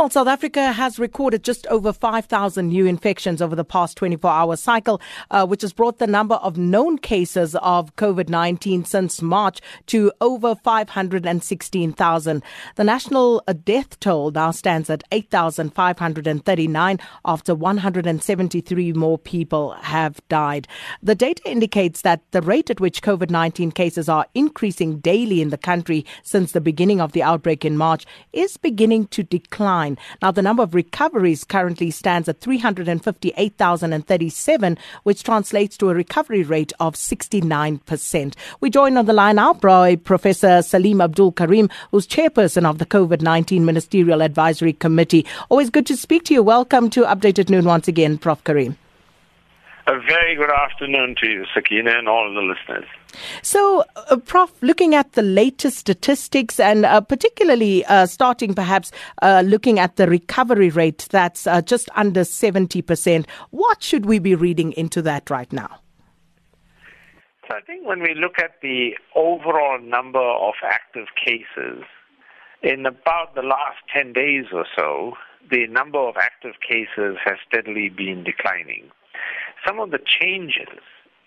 Well, South Africa has recorded just over 5,000 new infections over the past 24 hour cycle, uh, which has brought the number of known cases of COVID 19 since March to over 516,000. The national death toll now stands at 8,539 after 173 more people have died. The data indicates that the rate at which COVID 19 cases are increasing daily in the country since the beginning of the outbreak in March is beginning to decline. Now, the number of recoveries currently stands at 358,037, which translates to a recovery rate of 69%. We join on the line now by Professor Salim Abdool Karim, who's chairperson of the COVID 19 Ministerial Advisory Committee. Always good to speak to you. Welcome to Updated Noon once again, Prof. Karim. A very good afternoon to you, Sakina, and all the listeners. So, uh, Prof, looking at the latest statistics and uh, particularly uh, starting perhaps uh, looking at the recovery rate that's uh, just under 70%, what should we be reading into that right now? So, I think when we look at the overall number of active cases, in about the last 10 days or so, the number of active cases has steadily been declining. Some of the changes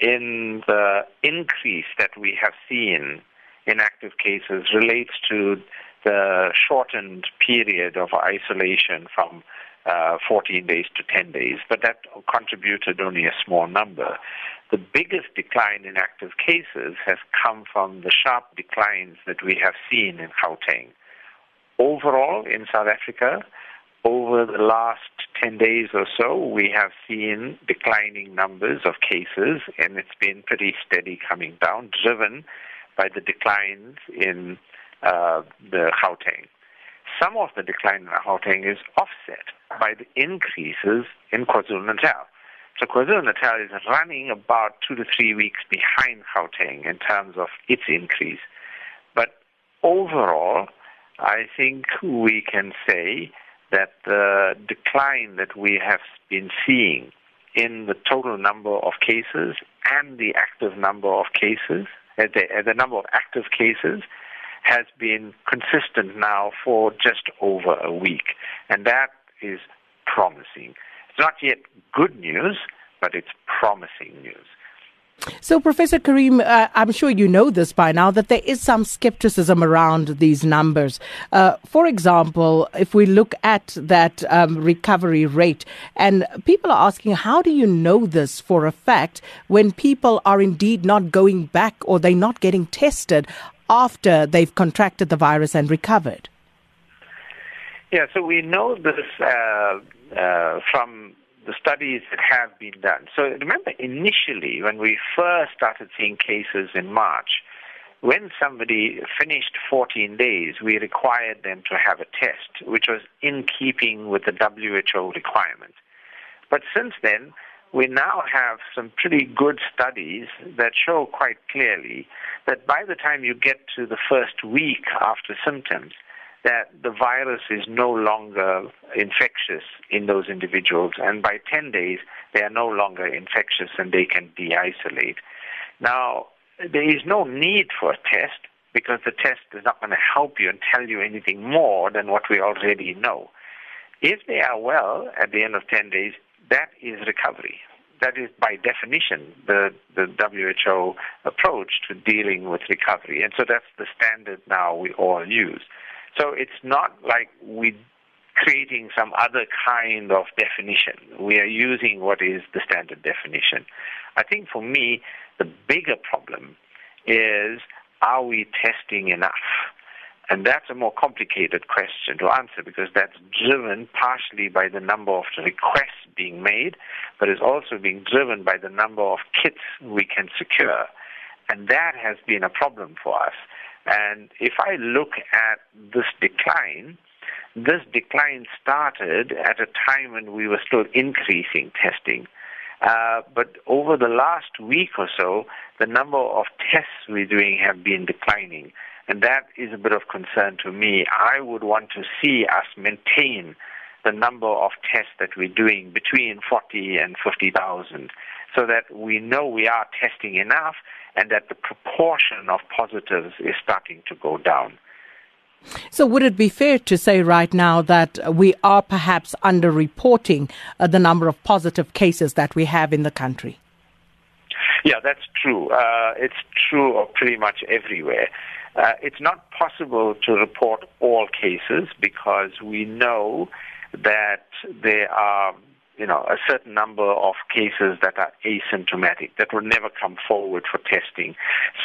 in the increase that we have seen in active cases relates to the shortened period of isolation from uh, 14 days to 10 days, but that contributed only a small number. The biggest decline in active cases has come from the sharp declines that we have seen in Gauteng. Overall, in South Africa, over the last 10 days or so, we have seen declining numbers of cases, and it's been pretty steady coming down, driven by the declines in uh, the Gauteng. Some of the decline in Gauteng is offset by the increases in KwaZulu-Natal. So KwaZulu-Natal is running about two to three weeks behind Gauteng in terms of its increase. But overall, I think we can say that the decline that we have been seeing in the total number of cases and the active number of cases, uh, uh, the number of active cases, has been consistent now for just over a week. And that is promising. It's not yet good news, but it's promising news. So, Professor Karim, uh, I'm sure you know this by now that there is some skepticism around these numbers. Uh, for example, if we look at that um, recovery rate, and people are asking, how do you know this for a fact when people are indeed not going back or they're not getting tested after they've contracted the virus and recovered? Yeah, so we know this uh, uh from studies that have been done. So remember, initially, when we first started seeing cases in March, when somebody finished 14 days, we required them to have a test, which was in keeping with the WHO requirement. But since then, we now have some pretty good studies that show quite clearly that by the time you get to the first week after symptoms, that the virus is no longer infectious in those individuals, and by 10 days, they are no longer infectious and they can de isolate. Now, there is no need for a test because the test is not going to help you and tell you anything more than what we already know. If they are well at the end of 10 days, that is recovery. That is, by definition, the, the WHO approach to dealing with recovery. And so that's the standard now we all use. So it's not like we're creating some other kind of definition. We are using what is the standard definition. I think for me, the bigger problem is are we testing enough? And that's a more complicated question to answer because that's driven partially by the number of requests being made, but is also being driven by the number of kits we can secure. And that has been a problem for us. And if I look at this decline, this decline started at a time when we were still increasing testing. Uh, but over the last week or so, the number of tests we're doing have been declining. And that is a bit of concern to me. I would want to see us maintain the number of tests that we're doing between 40 and 50,000 so that we know we are testing enough and that the proportion of positives is starting to go down. So, would it be fair to say right now that we are perhaps underreporting uh, the number of positive cases that we have in the country? Yeah, that's true. Uh, it's true of pretty much everywhere. Uh, it's not possible to report all cases because we know that there are you know, a certain number of cases that are asymptomatic, that will never come forward for testing.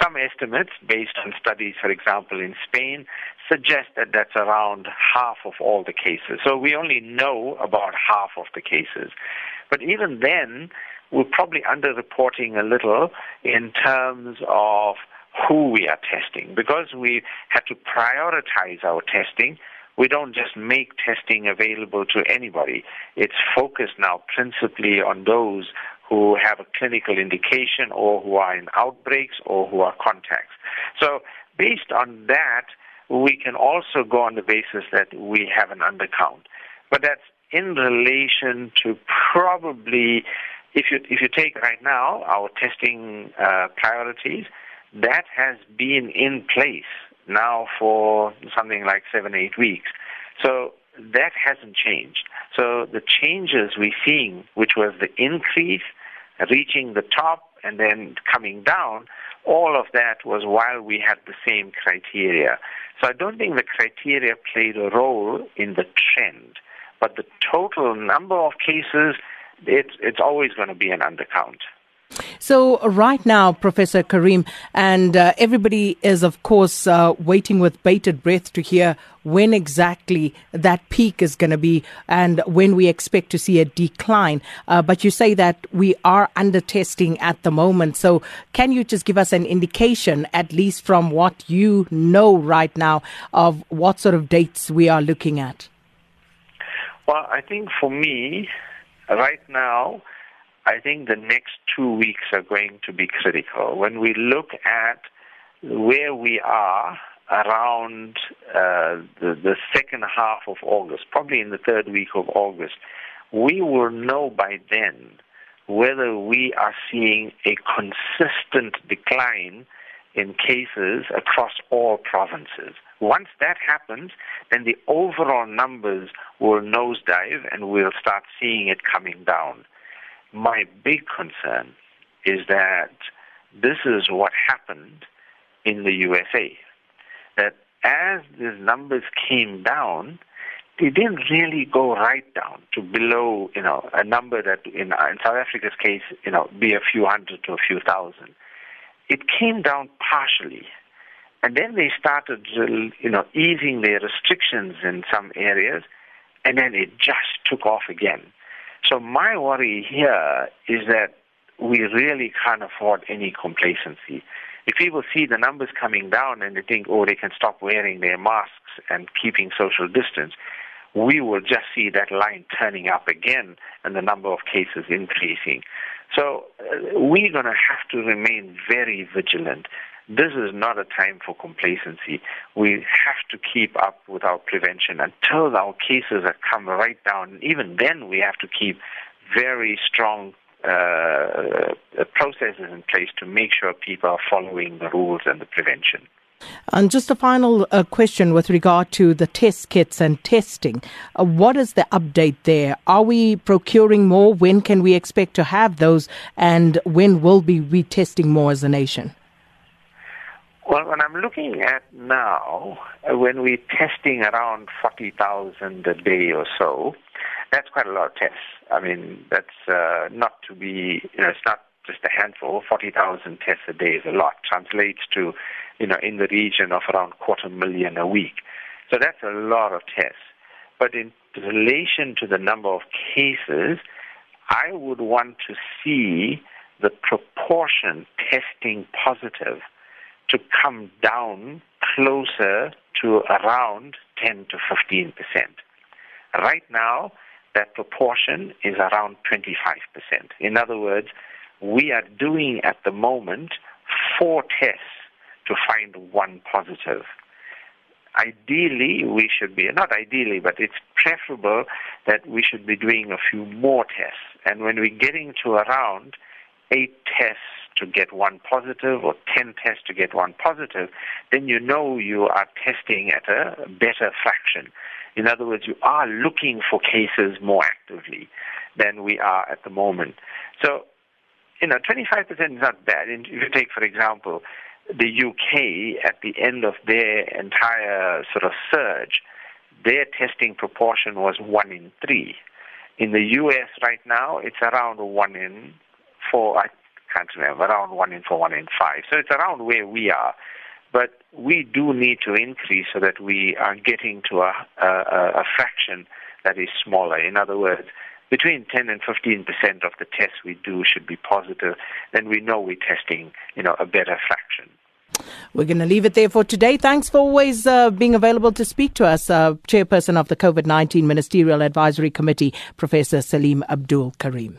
Some estimates, based on studies, for example, in Spain, suggest that that's around half of all the cases. So we only know about half of the cases. But even then, we're probably underreporting a little in terms of who we are testing because we had to prioritize our testing we don't just make testing available to anybody. It's focused now principally on those who have a clinical indication or who are in outbreaks or who are contacts. So based on that, we can also go on the basis that we have an undercount. But that's in relation to probably, if you, if you take right now our testing uh, priorities, that has been in place now for something like seven, eight weeks. So that hasn't changed. So the changes we're seeing, which was the increase, reaching the top and then coming down, all of that was while we had the same criteria. So I don't think the criteria played a role in the trend, but the total number of cases, it's, it's always going to be an undercount. So, right now, Professor Karim, and uh, everybody is, of course, uh, waiting with bated breath to hear when exactly that peak is going to be and when we expect to see a decline. Uh, but you say that we are under testing at the moment. So, can you just give us an indication, at least from what you know right now, of what sort of dates we are looking at? Well, I think for me, right now, I think the next two weeks are going to be critical. When we look at where we are around uh, the, the second half of August, probably in the third week of August, we will know by then whether we are seeing a consistent decline in cases across all provinces. Once that happens, then the overall numbers will nosedive and we'll start seeing it coming down. My big concern is that this is what happened in the USA. That as these numbers came down, they didn't really go right down to below, you know, a number that in, in South Africa's case, you know, be a few hundred to a few thousand. It came down partially. And then they started, you know, easing their restrictions in some areas, and then it just took off again. So my worry here is that we really can't afford any complacency. If people see the numbers coming down and they think, oh, they can stop wearing their masks and keeping social distance, we will just see that line turning up again and the number of cases increasing. So uh, we're going to have to remain very vigilant. This is not a time for complacency. We have to keep up with our prevention until our cases have come right down. Even then, we have to keep very strong uh, uh, processes in place to make sure people are following the rules and the prevention. And just a final uh, question with regard to the test kits and testing. Uh, what is the update there? Are we procuring more? When can we expect to have those? And when will we be testing more as a nation? Well, when I'm looking at now, uh, when we're testing around 40,000 a day or so, that's quite a lot of tests. I mean, that's uh, not to be, you know, it's not just a handful. 40,000 tests a day is a lot. Translates to, you know, in the region of around quarter million a week. So that's a lot of tests. But in relation to the number of cases, I would want to see the proportion testing positive to come down closer to around 10 to 15 percent. Right now, that proportion is around 25 percent. In other words, we are doing at the moment four tests to find one positive. Ideally, we should be, not ideally, but it's preferable that we should be doing a few more tests. And when we're getting to around eight tests to get one positive or 10 tests to get one positive, then you know you are testing at a better fraction. In other words, you are looking for cases more actively than we are at the moment. So, you know, 25% is not bad. If you take, for example, the UK at the end of their entire sort of surge, their testing proportion was 1 in 3. In the US right now, it's around 1 in 4, continent, around one in four, one in five. So it's around where we are. But we do need to increase so that we are getting to a, a, a fraction that is smaller. In other words, between 10 and 15 percent of the tests we do should be positive, then we know we're testing, you know, a better fraction. We're going to leave it there for today. Thanks for always uh, being available to speak to us, uh, Chairperson of the COVID 19 Ministerial Advisory Committee, Professor Salim Abdool Karim.